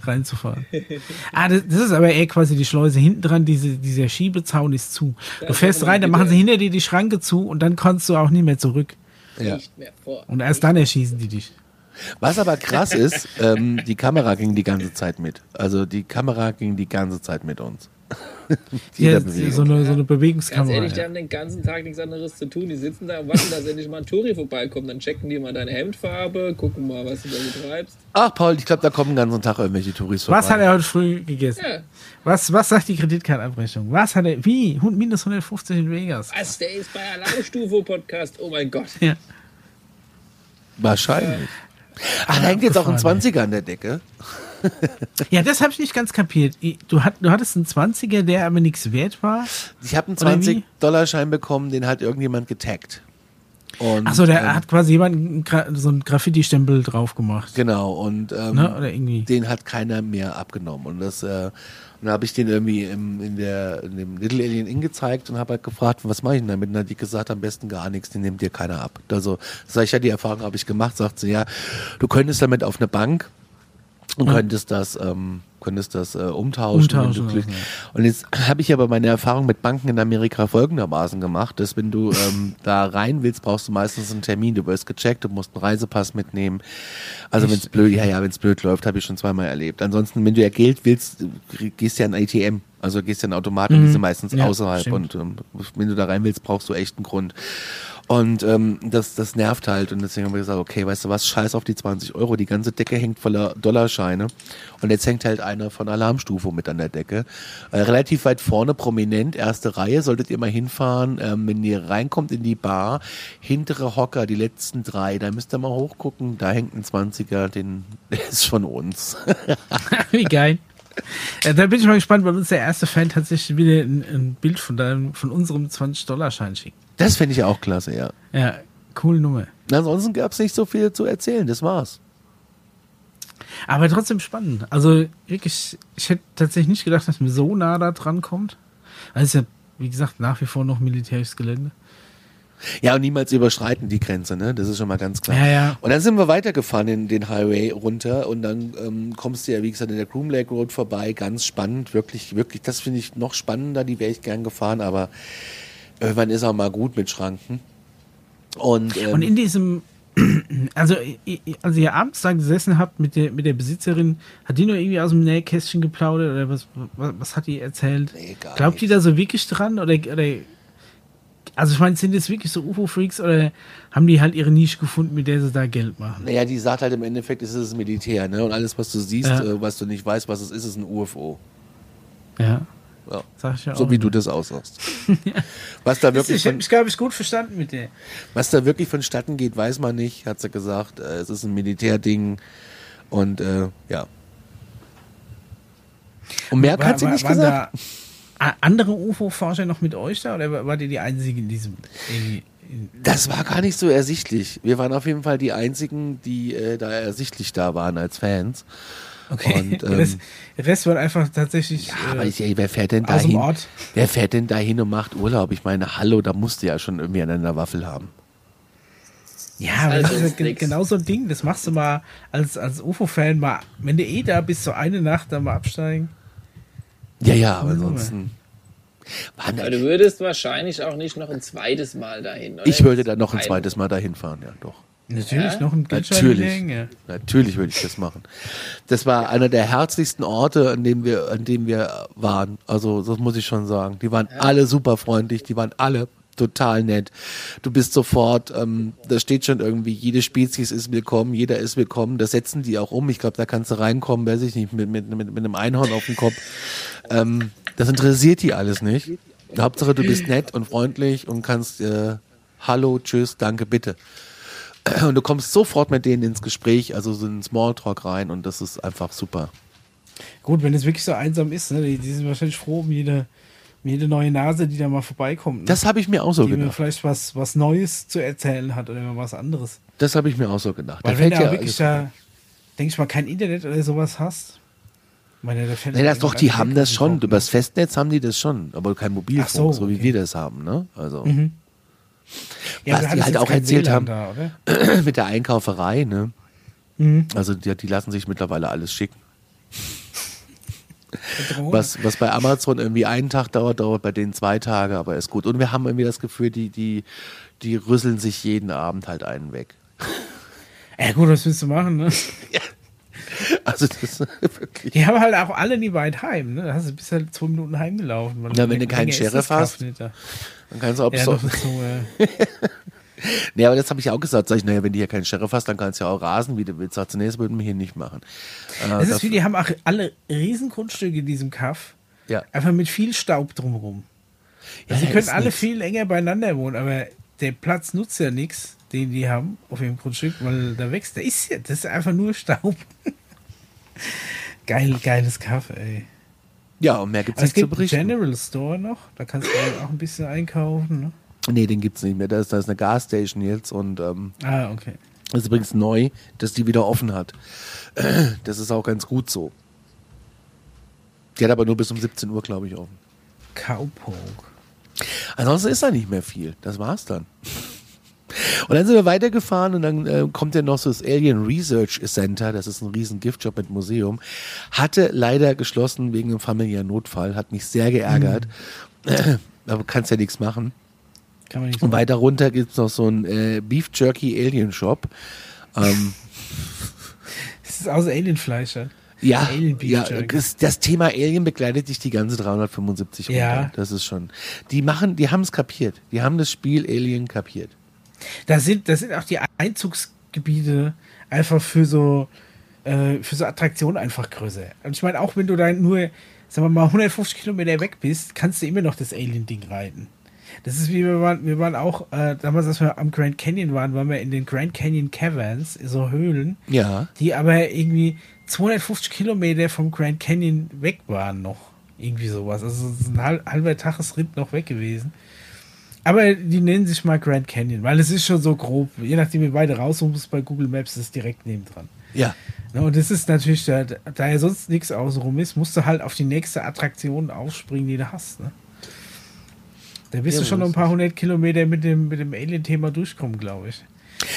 reinzufahren. ah, das, das, ist aber eher quasi die Schleuse. Hinten dran, diese, dieser Schiebezaun ist zu. Du fährst rein, dann machen sie hinter dir die Schranke zu und dann kannst du auch nicht mehr zurück. Ja. Nicht mehr vor. Und erst dann erschießen die dich. Was aber krass ist, ähm, die Kamera ging die ganze Zeit mit. Also die Kamera ging die ganze Zeit mit uns. ja, so eine, so eine Bewegungskamera. Ganz ehrlich, die haben den ganzen Tag nichts anderes zu tun. Die sitzen da und warten, dass endlich mal ein Touri vorbeikommt. Dann checken die mal deine Hemdfarbe, gucken mal, was du da betreibst. Ach, Paul, ich glaube, da kommen den ganzen Tag irgendwelche Touris vorbei. Was hat er heute früh gegessen? Ja. Was, was sagt die Kreditkartenabrechnung? Was hat er, wie? Minus 150 in Vegas. Was, der ist bei Alarmstufe-Podcast. Oh mein Gott. Ja. Wahrscheinlich. Ach, da hängt jetzt auch ein 20er an der Decke. ja, das habe ich nicht ganz kapiert. Du, hat, du hattest einen 20er, der aber nichts wert war? Ich habe einen 20-Dollar-Schein bekommen, den hat irgendjemand getaggt. Achso, der ähm, hat quasi jemand so einen Graffiti-Stempel drauf gemacht. Genau, und ähm, ne? den hat keiner mehr abgenommen. Und das äh, und dann habe ich den irgendwie im, in, der, in dem Little Alien Inn gezeigt und habe halt gefragt, was mache ich denn damit? Und dann hat die gesagt, am besten gar nichts, den nimmt dir keiner ab. Also, sag ich ja, die Erfahrung habe ich gemacht, sagt sie, ja, du könntest damit auf eine Bank und könntest das, ähm, könntest das äh, umtauschen. umtauschen ja. Und jetzt habe ich aber meine Erfahrung mit Banken in Amerika folgendermaßen gemacht, dass wenn du ähm, da rein willst, brauchst du meistens einen Termin. Du wirst gecheckt, du musst einen Reisepass mitnehmen. Also wenn es blöd, ja, ja, wenn es blöd läuft, habe ich schon zweimal erlebt. Ansonsten, wenn du ja Geld willst, gehst du ja ein ATM. Also gehst du ja in Automaten, mhm. die sind meistens ja, außerhalb. Stimmt. Und ähm, wenn du da rein willst, brauchst du echt einen Grund. Und ähm, das, das nervt halt. Und deswegen haben wir gesagt, okay, weißt du was, scheiß auf die 20 Euro. Die ganze Decke hängt voller Dollarscheine. Und jetzt hängt halt einer von Alarmstufe mit an der Decke. Äh, relativ weit vorne, prominent, erste Reihe, solltet ihr mal hinfahren. Ähm, wenn ihr reinkommt in die Bar, hintere Hocker, die letzten drei, da müsst ihr mal hochgucken. Da hängt ein 20er, den, der ist von uns. Wie geil. Ja, da bin ich mal gespannt, weil uns der erste Fan tatsächlich wieder ein, ein Bild von, deinem, von unserem 20-Dollar-Schein schickt. Das finde ich auch klasse, ja. Ja, coole Nummer. Ansonsten gab es nicht so viel zu erzählen, das war's. Aber trotzdem spannend. Also wirklich, ich hätte tatsächlich nicht gedacht, dass mir so nah da dran kommt. Also ist ja, wie gesagt, nach wie vor noch militärisches Gelände. Ja, und niemals überschreiten die Grenze, ne? Das ist schon mal ganz klar. Ja, ja. Und dann sind wir weitergefahren in den Highway runter und dann ähm, kommst du ja, wie gesagt, in der Groom Lake Road vorbei. Ganz spannend, wirklich, wirklich. Das finde ich noch spannender, die wäre ich gern gefahren, aber irgendwann ist auch mal gut mit Schranken. Und, ähm, und in diesem Also, als ihr abends da gesessen habt mit der, mit der Besitzerin, hat die nur irgendwie aus dem Nähkästchen geplaudert oder was, was, was hat die erzählt? Nee, Glaubt nicht. die da so wirklich dran oder, oder also ich meine, sind das wirklich so UFO-Freaks oder haben die halt ihre Nische gefunden, mit der sie da Geld machen? Naja, die sagt halt im Endeffekt, es ist Militär, ne? Und alles, was du siehst, ja. äh, was du nicht weißt, was es ist, ist ein UFO. Ja. Ja. Sag ich ja so auch wie nicht. du das aussagst. ja. Was da wirklich ich habe mich, glaube ich, gut verstanden mit dir. Was da wirklich vonstatten geht, weiß man nicht, hat sie gesagt. Äh, es ist ein Militärding und äh, ja. Und mehr war, hat sie war, nicht gesagt. andere UFO-Forscher noch mit euch da oder wart ihr die Einzige in diesem? In, in das war gar nicht so ersichtlich. Wir waren auf jeden Fall die Einzigen, die äh, da ersichtlich da waren als Fans. Okay. Und, ähm, Rest, Rest wird einfach tatsächlich. Ja, aber ich, ey, wer fährt denn dahin? Wer fährt denn dahin und macht Urlaub? Ich meine, hallo, da musst du ja schon irgendwie an einer Waffel haben. Ja, aber also das ist ja genau so ein Ding. Das machst du mal als, als UFO-Fan mal, wenn du eh da bist, so eine Nacht da mal absteigen. Ja, ja, aber ansonsten. Aber du würdest wahrscheinlich auch nicht noch ein zweites Mal dahin. Oder? Ich würde dann noch ein zweites Mal dahin fahren, ja, doch. Natürlich ja? noch ein Natürlich. Natürlich würde ich das machen. Das war einer der herzlichsten Orte, an dem wir, an dem wir waren. Also, das muss ich schon sagen. Die waren ja. alle super freundlich, die waren alle total nett. Du bist sofort, ähm, da steht schon irgendwie, jede Spezies ist willkommen, jeder ist willkommen. Das setzen die auch um. Ich glaube, da kannst du reinkommen, weiß ich nicht, mit, mit, mit, mit einem Einhorn auf dem Kopf. Ähm, das interessiert die alles nicht. Hauptsache, du bist nett und freundlich und kannst äh, Hallo, tschüss, danke, bitte. Und du kommst sofort mit denen ins Gespräch, also so in Smalltalk rein und das ist einfach super. Gut, wenn es wirklich so einsam ist, ne, die, die sind wahrscheinlich froh um jede, um jede neue Nase, die da mal vorbeikommt. Ne? Das habe ich mir auch so die gedacht. Die vielleicht was, was Neues zu erzählen hat oder was anderes. Das habe ich mir auch so gedacht. Weil da wenn du ja wirklich da, denke ich mal, kein Internet oder sowas hast, meine, da nee, das doch, die haben das schon. Übers Festnetz haben die das schon, aber kein Mobilfunk, so, so, wie wir das haben, ne? Also. Mhm. Ja, was die halt auch erzählt haben da, mit der Einkauferei, ne? Mhm. Also die, die lassen sich mittlerweile alles schicken. Was, was bei Amazon irgendwie einen Tag dauert, dauert bei denen zwei Tage, aber ist gut. Und wir haben irgendwie das Gefühl, die, die, die rüsseln sich jeden Abend halt einen weg. Ja gut, was willst du machen, ne? Ja. Also das ist wirklich. Die haben halt auch alle nie weit heim, ne? Da hast du bis halt zwei Minuten heimgelaufen. Na, wenn du keinen Sheriff hast, dann kannst du auch ja, so, äh, Nee, aber das habe ich auch gesagt. Sag ich, naja, wenn du hier keinen Sheriff hast, dann kannst du ja auch rasen, wie du willst. Sagt sie, nee, das würden wir hier nicht machen. Äh, ist wie, die haben auch alle Riesengrundstücke in diesem Kaff. Ja. Einfach mit viel Staub drumherum. Ja, also, sie können alle nix. viel enger beieinander wohnen, aber der Platz nutzt ja nichts, den die haben auf ihrem Grundstück, weil da wächst. Der ist ja, das ist einfach nur Staub. Geil, geiles Kaffee, ey. Ja, und mehr gibt es nicht zu berichten. General Store noch, da kannst du auch ein bisschen einkaufen, ne? Nee, den gibt es nicht mehr. Da ist, da ist eine Gasstation jetzt und ähm, ah, okay. Das ist übrigens neu, dass die wieder offen hat. Das ist auch ganz gut so. Die hat aber nur bis um 17 Uhr, glaube ich, offen. Cowpoke. Ansonsten ist da nicht mehr viel. Das war's dann. Und dann sind wir weitergefahren und dann äh, kommt ja noch so das Alien Research Center, das ist ein riesen Giftjob mit Museum, hatte leider geschlossen wegen einem familiären Notfall, hat mich sehr geärgert, mhm. aber kannst ja nichts machen. Kann man nicht und weiter runter gibt es noch so einen äh, Beef Jerky Alien Shop. Ähm, das ist außer Alienfleisch, ja? Ja, ja das, das, Thema Alien begleitet dich die ganze 375 runter. Ja. Das ist schon. Die machen, die haben es kapiert. Die haben das Spiel Alien kapiert. Da sind, das sind auch die Einzugsgebiete einfach für so, äh, für so Attraktionen einfach größer. Und ich meine, auch wenn du da nur, sagen wir mal, 150 Kilometer weg bist, kannst du immer noch das Alien-Ding reiten. Das ist wie wir waren, wir waren auch, äh, damals, als wir am Grand Canyon waren, waren wir in den Grand Canyon Caverns, so Höhlen, ja. die aber irgendwie 250 Kilometer vom Grand Canyon weg waren noch. Irgendwie sowas. Also ein halber Tagesritt noch weg gewesen. Aber die nennen sich mal Grand Canyon, weil es ist schon so grob. Je nachdem, wie beide raussuchst bei Google Maps, ist es direkt nebendran. Ja. Ne, und das ist natürlich, da, da ja sonst nichts außenrum ist, musst du halt auf die nächste Attraktion aufspringen, die du hast. Ne? Da bist ja, du schon noch ein paar hundert Kilometer mit dem, mit dem Alien-Thema durchkommen, glaube ich.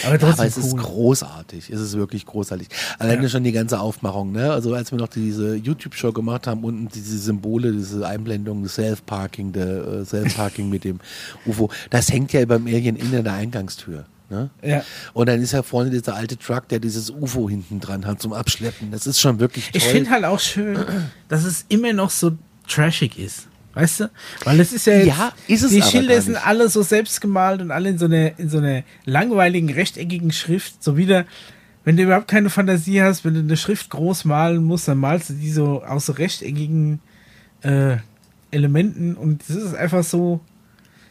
Aber, trotzdem Aber es cool. ist großartig. Es ist wirklich großartig. Alleine ja. schon die ganze Aufmachung, ne? Also als wir noch diese YouTube-Show gemacht haben, unten diese Symbole, diese Einblendung, das Self-Parking, der äh, Self-Parking mit dem UFO, das hängt ja beim Alien in der Eingangstür. Ne? Ja. Und dann ist ja vorne dieser alte Truck, der dieses UFO hinten dran hat zum Abschleppen. Das ist schon wirklich toll. Ich finde halt auch schön, dass es immer noch so trashig ist. Weißt du? Weil es ist ja jetzt, Ja, ist die Schilder sind alle so selbst gemalt und alle in so einer in so einer langweiligen rechteckigen Schrift. So wieder, wenn du überhaupt keine Fantasie hast, wenn du eine Schrift groß malen musst, dann malst du die so aus so rechteckigen äh, Elementen und das ist einfach so,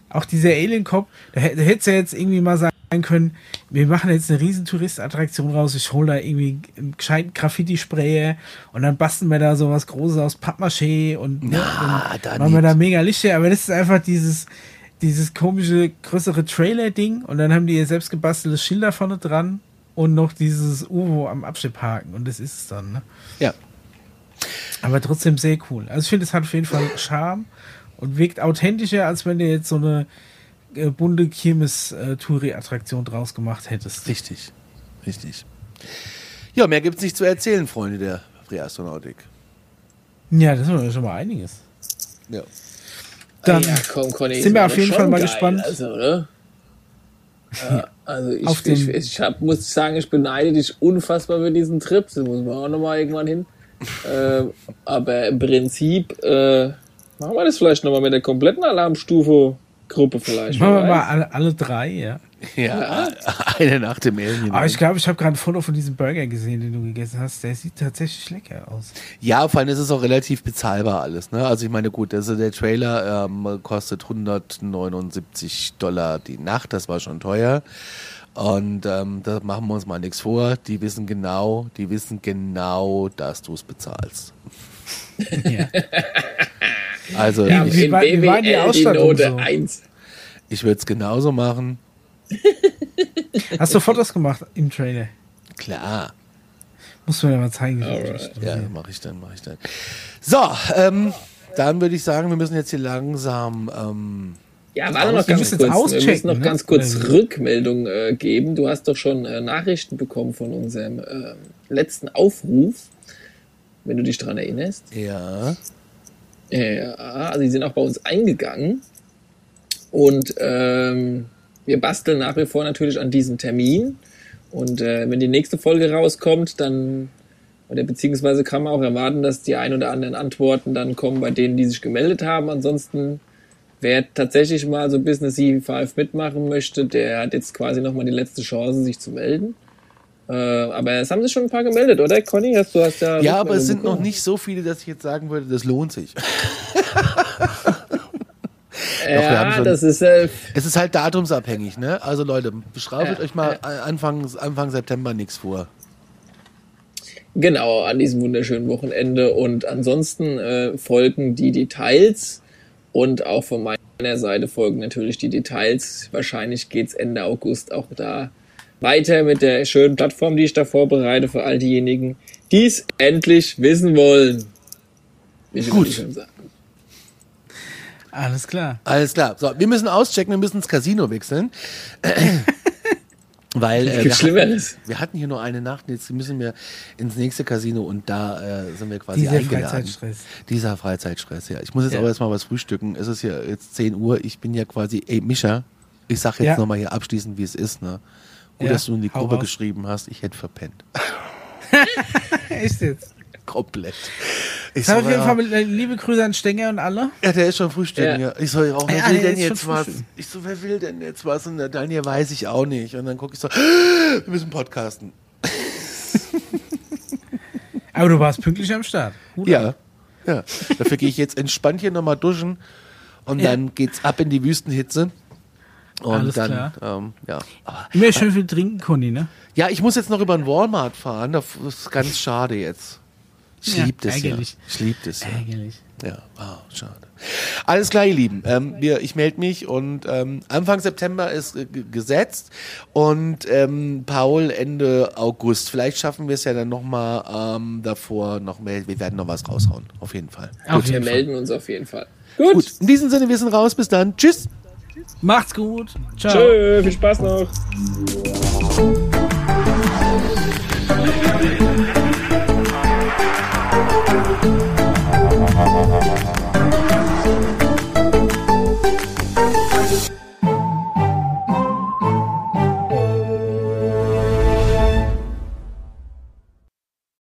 auch dieser Alien-Cop, da, da hätte es ja jetzt irgendwie mal sagen können, wir machen jetzt eine riesen Touristenattraktion raus, ich hole da irgendwie einen gescheiten Graffiti-Sprayer und dann basteln wir da sowas Großes aus Pappmaché und Na, da machen wir da mega Lichter, aber das ist einfach dieses, dieses komische, größere Trailer-Ding und dann haben die ihr selbst gebasteltes Schilder vorne dran und noch dieses UFO am Abschlepphaken und das ist es dann, ne? Ja. Aber trotzdem sehr cool. Also ich finde, es hat auf jeden Fall Charme und wirkt authentischer, als wenn du jetzt so eine äh, bunte Kirmes-Touri-Attraktion draus gemacht hättest. Richtig. Richtig. Ja, mehr gibt's nicht zu erzählen, Freunde der Präastronautik. Ja, das ist schon mal einiges. Ja. Dann ja, komm, Conny, sind wir auf jeden Fall mal geil, gespannt. Also, oder? Ja, also ich, Auf ich, den- ich hab, muss sagen, ich beneide dich unfassbar für diesen Trip. Das muss man auch nochmal irgendwann hin. ähm, aber im Prinzip äh, machen wir das vielleicht nochmal mit der kompletten Alarmstufe-Gruppe vielleicht. Machen wir mal alle, alle drei, ja. Ja, eine nach dem Alien. Aber ich glaube, ich habe gerade ein Foto von diesem Burger gesehen, den du gegessen hast. Der sieht tatsächlich lecker aus. Ja, vor allem ist es auch relativ bezahlbar alles. Ne? Also ich meine, gut, also der Trailer ähm, kostet 179 Dollar die Nacht, das war schon teuer. Und ähm, da machen wir uns mal nichts vor. Die wissen genau, die wissen genau, dass du es bezahlst. Ja. Also Ja, ich, wie in die BWL die Ausstattung Note so? 1. ich würde es genauso machen. Hast du Fotos gemacht im Trailer? Klar. Musst du mir mal zeigen. wie Alright. das Ja, mache ich dann, mache ich dann. So, ähm, dann würde ich sagen, wir müssen jetzt hier langsam. Ähm, Ja, warte noch Wir ganz kurz. jetzt Wir müssen noch ne? ganz kurz? Rückmeldung äh, geben. Du hast doch schon äh, Nachrichten bekommen von unserem äh, letzten Aufruf, wenn du dich dran erinnerst. ja. Ja, die sind auch bei uns eingegangen. Und ähm, wir basteln nach wie vor natürlich an diesem Termin. Und äh, wenn die nächste Folge rauskommt, dann, oder beziehungsweise kann man auch erwarten, dass die ein oder anderen Antworten dann kommen bei denen, die sich gemeldet haben. Ansonsten, wer tatsächlich mal so Business C5 mitmachen möchte, der hat jetzt quasi nochmal die letzte Chance, sich zu melden. Äh, aber es haben sich schon ein paar gemeldet, oder Conny? Hast du hast ja Ja, aber es sind noch bekommen. nicht so viele, dass ich jetzt sagen würde, das lohnt sich. Ja, schon- das ist äh, Es ist halt datumsabhängig, ne? Also Leute, beschreibt Ja, euch mal Anfang, Anfang September nichts vor. Genau, an diesem wunderschönen Wochenende. Und ansonsten äh, folgen die Details und auch von meiner Seite folgen natürlich die Details. Wahrscheinlich geht's Ende August auch da weiter mit der schönen Plattform, die ich da vorbereite für all diejenigen, die es endlich wissen wollen. Ich Gut. Alles klar. Alles klar. So, wir müssen auschecken, wir müssen ins Casino wechseln. Weil äh, Es wir, gibt hatten, Schlimmeres. wir hatten hier nur eine Nacht, jetzt müssen wir ins nächste Casino und da äh, sind wir quasi Dieser eingeladen. Freizeitstress. Dieser Freizeitstress, ja. Ich muss jetzt Ja. aber erstmal was frühstücken. Es ist ja jetzt 10 Uhr. Ich bin ja quasi, ey, Mischa, ich sag jetzt Ja. nochmal hier abschließend, wie es ist, ne? Gut, Ja, dass du in die Gruppe raus. geschrieben hast, ich hätte verpennt. Echt jetzt? Komplett. Ich Sag auf jeden Fall äh, liebe Grüße an Stenger und alle. Ja, der ist schon frühstücken, Ja. Ich so, auch, wer Ja, will denn jetzt was? Ich so, wer will denn jetzt was? Und der Daniel weiß ich auch nicht. Und dann gucke ich so, wir müssen podcasten. Aber du warst pünktlich am Start. Ab. Ja, ja. Dafür gehe ich jetzt entspannt hier nochmal duschen und Ja. dann geht's ab in die Wüstenhitze. Und Alles dann, klar. Ähm, ja. Aber, Immer schön viel trinken, Conny, ne? ja, ich muss jetzt noch über den Walmart fahren. Das ist ganz schade jetzt. Ich Ja, lieb das ärgerlich. ja. Ich lieb das ja. Ärgerlich. Ja, ah, schade. Alles klar, ihr Lieben. Ähm, wir, ich melde mich und ähm, Anfang September ist äh, gesetzt und ähm, Paul Ende August. Vielleicht schaffen wir es ja dann nochmal ähm, davor noch mehr. Wir werden noch was raushauen, auf jeden Fall. Auf Wir jeden Fall. melden uns auf jeden Fall. Gut. Gut, in diesem Sinne, wir sind raus. Bis dann. Tschüss. Macht's gut. Ciao. Tschö, viel Spaß noch.